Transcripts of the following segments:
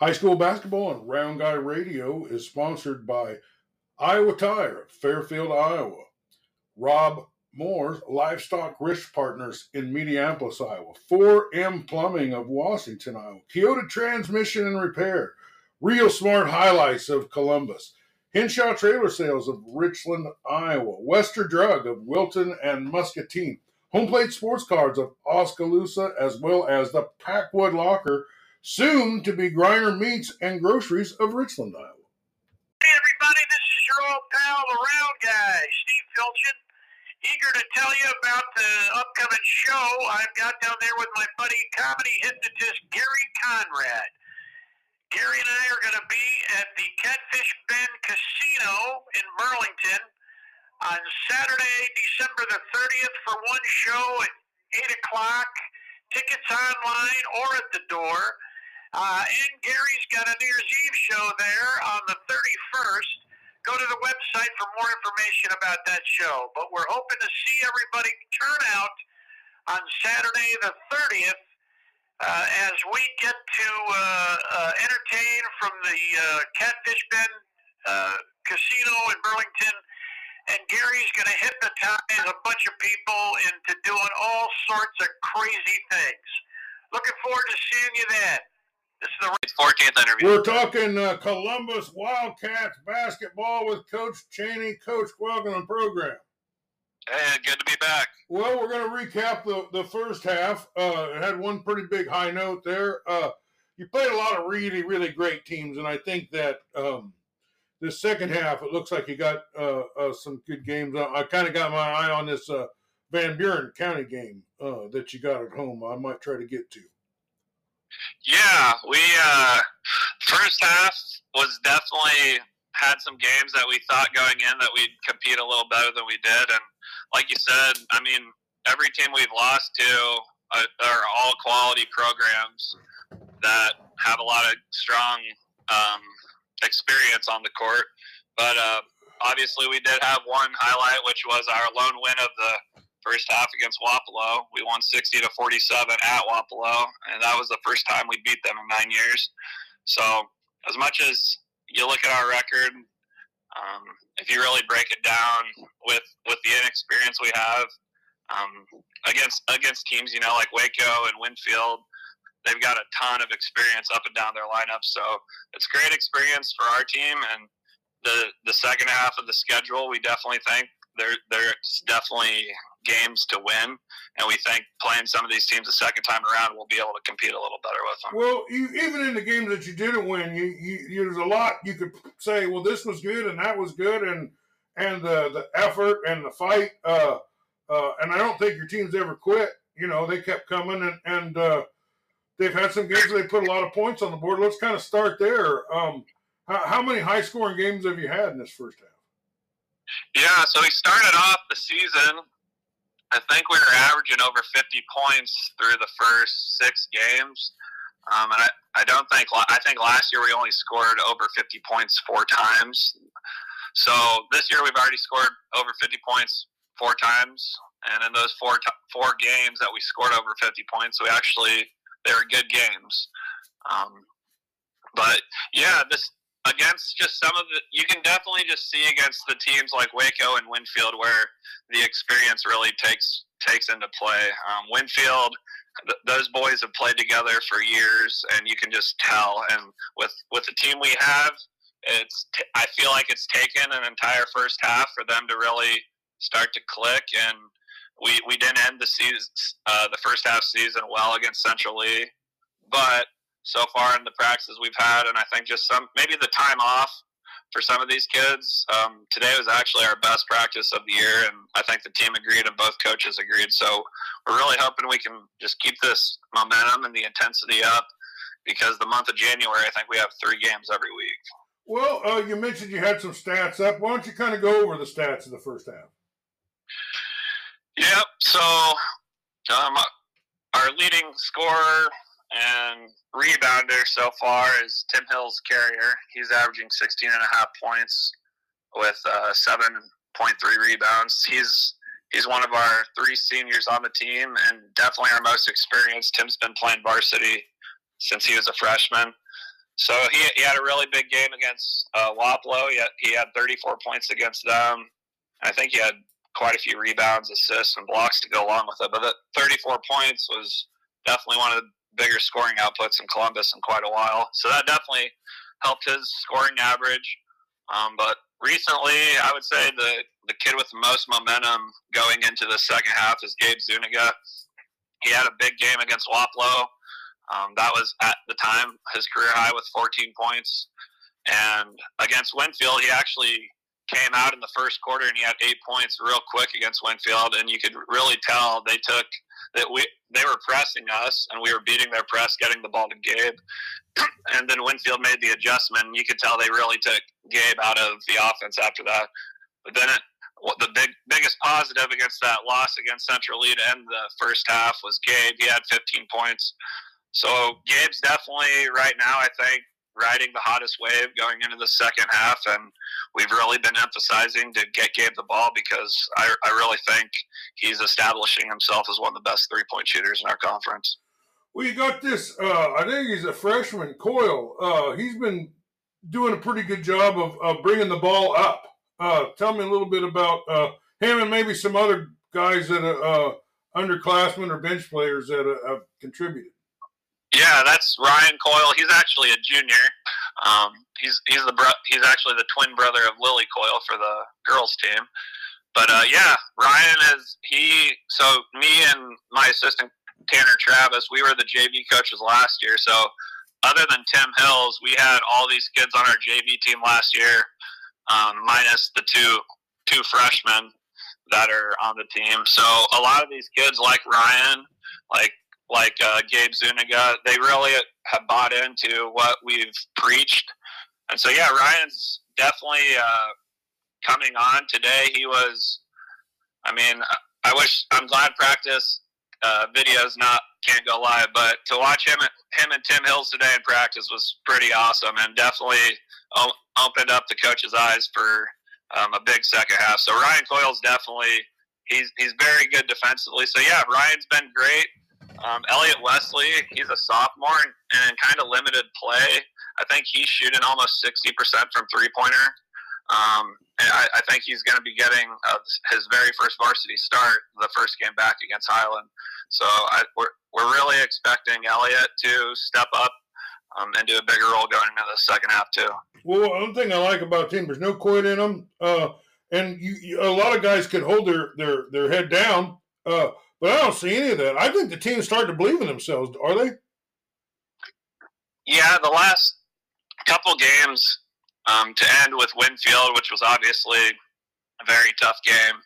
High school basketball and Round Guy Radio is sponsored by Iowa Tire of Fairfield, Iowa. Rob Moore's Livestock Risk Partners in Mediapolis, Iowa. 4M Plumbing of Washington, Iowa. Kyoto Transmission and Repair. Real Smart Highlights of Columbus. Henshaw Trailer Sales of Richland, Iowa. Wester Drug of Wilton and Muscatine. Home Plate Sports Cards of Oskaloosa, as well as the Packwood Locker, soon to be Griner Meats and Groceries of Richland, Iowa. Hey everybody, this is your old pal, the round guy, Steve Filchin. Eager to tell you about the upcoming show I've got down there with my buddy, comedy hypnotist Gary Conrad. Gary and I are going to be at the Catfish Bend Casino in Burlington on Saturday, December the 30th for one show at 8 o'clock. Tickets online or at the door. Uh, and Gary's got a New Year's Eve show there on the 31st. Go to the website for more information about that show. But we're hoping to see everybody turn out on Saturday the 30th uh, as we get to uh, uh, entertain from the uh, Catfish Bend uh, Casino in Burlington. And Gary's going to hypnotize a bunch of people into doing all sorts of crazy things. Looking forward to seeing you then. This is the 14th interview. We're talking uh, Columbus Wildcats basketball with Coach Chaney. Coach, welcome to the program. Hey, good to be back. Well, we're going to recap the, the first half. Uh, it had one pretty big high note there. Uh, you played a lot of really, really great teams, and I think that um, the second half, it looks like you got uh, uh some good games. I kind of got my eye on this uh, Van Buren County game uh, that you got at home. I might try to get to. Yeah, we first half was definitely had some games that we thought going in that we'd compete a little better than we did, and like you said, I mean, every team we've lost to uh, are all quality programs that have a lot of strong um, experience on the court. But uh, obviously, we did have one highlight, which was our lone win of the first half against Wapello. We won 60 to 47 at Wapello, and that was the first time we beat them in nine years. So, as much as you look at our record, um, if you really break it down with with the inexperience we have um, against against teams, you know, like Waco and Winfield, they've got a ton of experience up and down their lineup. So it's great experience for our team. And the the second half of the schedule, we definitely think there there's definitely games to win, and we think playing some of these teams the second time around, we'll be able to compete a little better with them. Well, you, even in the games that you didn't win, you, you, you there's a lot you could say. Well, this was good, and that was good, and and the the effort and the fight. Uh, uh, and I don't think your team's ever quit. You know, they kept coming, and and uh, they've had some games where they put a lot of points on the board. Let's kind of start there. Um, how, how many high scoring games have you had in this first half? Yeah, so we started off the season. I think we were averaging over 50 points through the first six games. Um, and I, I don't think, I think last year we only scored over 50 points four times. So this year we've already scored over 50 points four times. And in those four, four games that we scored over 50 points, we actually, they were good games. Um, but yeah, this against just some of the you can definitely just see against the teams like Waco and Winfield where the experience really takes takes into play. Um, Winfield, th- those boys have played together for years, and you can just tell. And with with the team we have, it's t- I feel like it's taken an entire first half for them to really start to click. And we we didn't end the season uh, the first half season well against Central Lee, but so far in the practices we've had, and I think just some maybe the time off for some of these kids. Um, today was actually our best practice of the year, and I think the team agreed and both coaches agreed. So we're really hoping we can just keep this momentum and the intensity up because the month of January, I think we have three games every week. Well, uh, you mentioned you had some stats up. Why don't you kind of go over the stats in the first half? Yep. So um, our leading scorer and rebounder so far is Tim Hill's carrier. He's averaging 16 and a half points with uh, 7.3 rebounds. He's he's one of our three seniors on the team and definitely our most experienced. Tim's been playing varsity since he was a freshman. So he, he had a really big game against uh, Wapello. He had, he had 34 points against them. I think he had quite a few rebounds, assists, and blocks to go along with it. But the 34 points was definitely one of the bigger scoring outputs in Columbus in quite a while. So that definitely helped his scoring average. Um, but recently, I would say the the kid with the most momentum going into the second half is Gabe Zuniga. He had a big game against Wapello. Um, that was at the time his career high with 14 points. And against Winfield, he actually came out in the first quarter and he had eight points real quick against Winfield, and you could really tell they took that we they were pressing us and we were beating their press, getting the ball to Gabe, and then Winfield made the adjustment. And you could tell they really took Gabe out of the offense after that. But then it, the big biggest positive against that loss against Central Lee to end the first half was Gabe. He had 15 points. So Gabe's definitely right now, I think, riding the hottest wave going into the second half, and we've really been emphasizing to get Gabe the ball because I, I really think he's establishing himself as one of the best three point shooters in our conference. You got this. Uh, I think he's a freshman, Coyle. Uh, he's been doing a pretty good job of, of bringing the ball up. Uh, tell me a little bit about uh, him and maybe some other guys that are uh, underclassmen or bench players that have contributed. Yeah, that's Ryan Coyle. He's actually a junior. Um, he's he's the bro- he's actually the twin brother of Lily Coyle for the girls team. But uh, yeah, Ryan is he. So me and my assistant Tanner Travis, we were the JV coaches last year. So other than Tim Hills, we had all these kids on our JV team last year, um, minus the two two freshmen that are on the team. So a lot of these kids, like Ryan, like like uh, Gabe Zuniga, they really have bought into what we've preached. And so, yeah, Ryan's definitely uh, coming on today. He was, I mean, I wish, I'm glad practice uh, videos not can't go live, but to watch him, him and Tim Hills today in practice was pretty awesome and definitely opened up the coach's eyes for um, a big second half. So Ryan Coyle's definitely he's he's very good defensively. So yeah, Ryan's been great. Um, Elliot Wesley, he's a sophomore and, and kind of limited play. I think he's shooting almost 60% from three pointer. Um, and I, I, think he's going to be getting uh, his very first varsity start the first game back against Highland. So I, we're, we're really expecting Elliot to step up um, and do a bigger role going into the second half, too. Well, one thing I like about team, there's no quit in them. Uh, and you, you, a lot of guys can hold their, their, their head down. Uh, but I don't see any of that. I think the team's starting to believe in themselves. Are they? Yeah, the last couple games um, to end with Winfield, which was obviously a very tough game,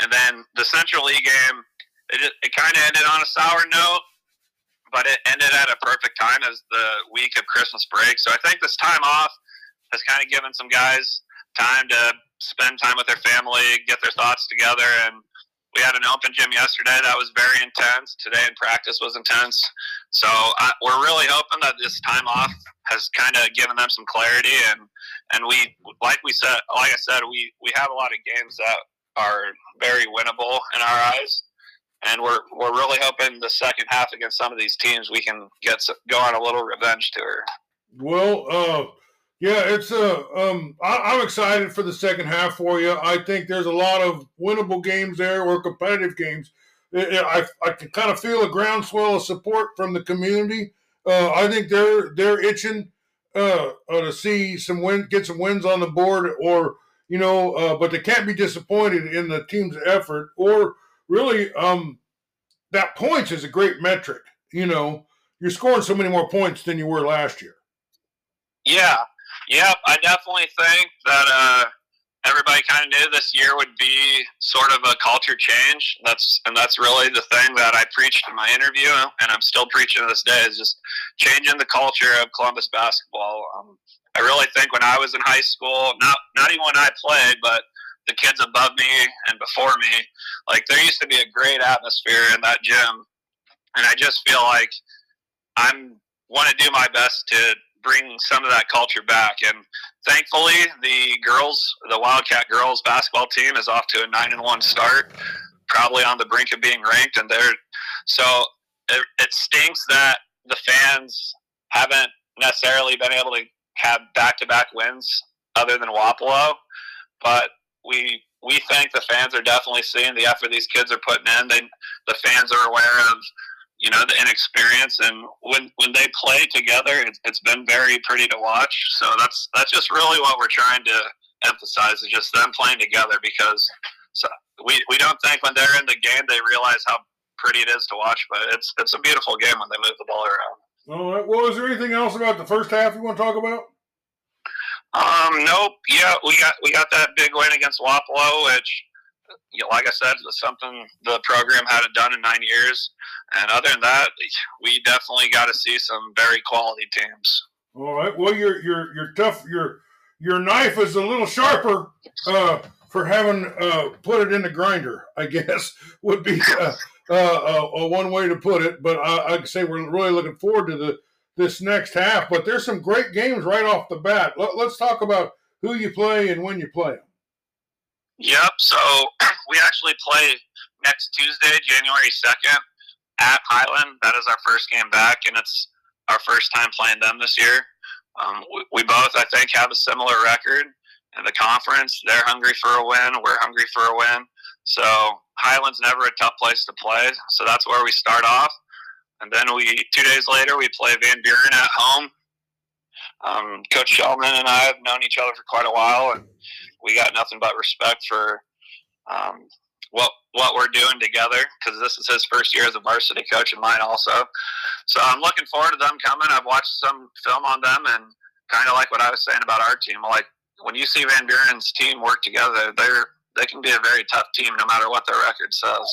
and then the Central Lee game, it, it kind of ended on a sour note, but it ended at a perfect time as the week of Christmas break. So I think this time off has kind of given some guys time to spend time with their family, get their thoughts together, and we had an open gym yesterday that was very intense. Today in practice was intense. So I, we're really hoping that this time off has kind of given them some clarity and and we like we said like I said we we have a lot of games that are very winnable in our eyes and we're we're really hoping the second half against some of these teams we can get go on a little revenge tour. Well, uh yeah, it's a. Uh, um, I, am excited for the second half for you. I think there's a lot of winnable games there or competitive games. I, I can kind of feel a groundswell of support from the community. Uh, I think they're they're itching uh, uh, to see some win, get some wins on the board, or you know, uh, but they can't be disappointed in the team's effort. Or really, um, that points is a great metric. You know, you're scoring so many more points than you were last year. Yeah, Yep, I definitely think that uh, everybody kind of knew this year would be sort of a culture change. That's and that's really the thing that I preached in my interview, and I'm still preaching to this day is just changing the culture of Columbus basketball. Um, I really think when I was in high school, not not even when I played, but the kids above me and before me, like there used to be a great atmosphere in that gym, and I just feel like I'm want to do my best to bring some of that culture back. And thankfully, the girls, the Wildcat girls basketball team, is off to a nine and one start, probably on the brink of being ranked. And they're so it, it stinks that the fans haven't necessarily been able to have back to back wins other than Wapello, but we we think the fans are definitely seeing the effort these kids are putting in. They the fans are aware of you know the inexperience, and when when they play together, it's, it's been very pretty to watch. So that's that's just really what we're trying to emphasize is just them playing together because so we, we don't think when they're in the game they realize how pretty it is to watch, but it's it's a beautiful game when they move the ball around. All right. Well, is there anything else about the first half you want to talk about? Um, nope. Yeah, we got we got that big win against Wapello, which, you know, like I said, was something the program hadn't done in nine years. And other than that, we definitely got to see some very quality teams. All right. Well, your your your tough your your knife is a little sharper uh, for having uh, put it in the grinder. I guess would be uh, uh, uh one way to put it. But I, I'd say we're really looking forward to the this next half. But there's some great games right off the bat. Let, us talk about who you play and when you play them. Yep. So we actually play next Tuesday, January 2nd, at Highland. That is our first game back, and it's our first time playing them this year. Um, we, we both, I think, have a similar record in the conference. They're hungry for a win. We're hungry for a win. So Highland's never a tough place to play. So that's where we start off. And then we two days later we play Van Buren at home. Um, Coach Shellman and I have known each other for quite a while, and we got nothing but respect for um, what what we're doing together because this is his first year as a varsity coach and mine also. So I'm looking forward to them coming. I've watched some film on them and kind of like what I was saying about our team. Like when you see Van Buren's team work together, they're they can be a very tough team no matter what their record says.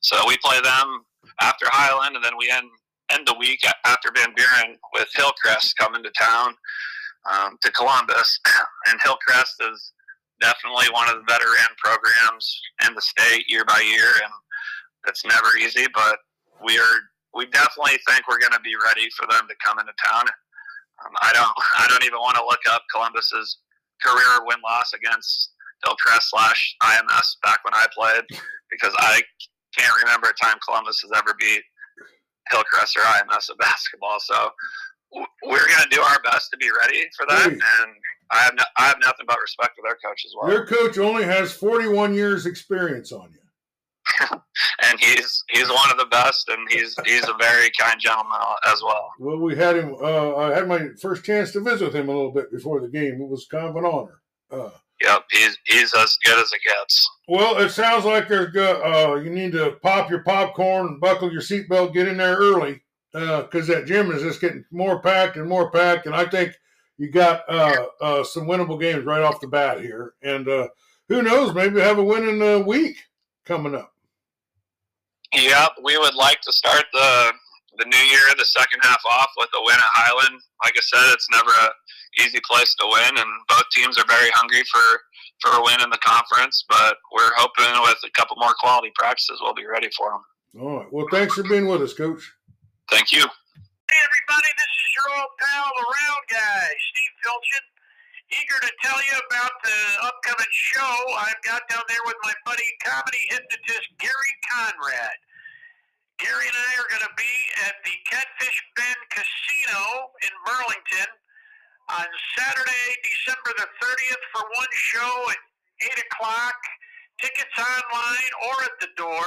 So we play them after Highland, and then we end end the week after Van Buren with Hillcrest coming to town um, to Columbus, and Hillcrest is definitely one of the better end programs in the state year by year, and it's never easy, but we are we definitely think we're going to be ready for them to come into town. Um, I don't I don't even want to look up Columbus's career win loss against Hillcrest slash IMS back when I played because I can't remember a time Columbus has ever beat Hillcrest or IMS at basketball. So we're going to do our best to be ready for that. And I have no, I have nothing but respect for their coach as well. Your coach only has 41 years experience on you. and he's he's one of the best, and he's he's a very kind gentleman as well. Well, we had him. Uh, I had my first chance to visit with him a little bit before the game. It was kind of an honor. Uh, Yep, he's he's as good as it gets. Well, it sounds like there's good. Uh, you need to pop your popcorn, buckle your seatbelt, get in there early, because uh, that gym is just getting more packed and more packed. And I think you got uh, uh, some winnable games right off the bat here. And uh, who knows, maybe have a winning uh, week coming up. Yep, we would like to start the the new year, the second half off with a win at Highland. Like I said, it's never a easy place to win, and both teams are very hungry for for a win in the conference. But we're hoping with a couple more quality practices, we'll be ready for them. All right. Well, thanks for being with us, Coach. Thank you. Hey, everybody. This is your old pal, the round guy, Steve Filchin. Eager to tell you about the upcoming show I've got down there with my buddy, comedy hypnotist Gary Conrad. Gary and I are going to be at the Catfish Bend Casino in Burlington on Saturday, December the 30th for one show at 8 o'clock. Tickets online or at the door.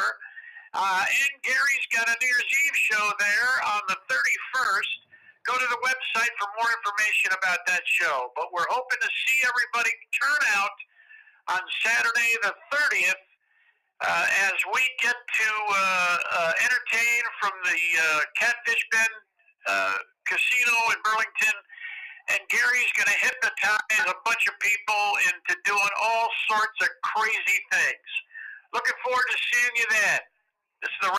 Uh, and Gary's got a New Year's Eve show there on the 31st. Go to the website for more information about that show. But we're hoping to see everybody turn out on Saturday the 30th uh, as we get to uh, uh, entertain from the uh, Catfish Bend uh, Casino in Burlington and Gary's going to hypnotize a bunch of people into doing all sorts of crazy things. Looking forward to seeing you then. This is the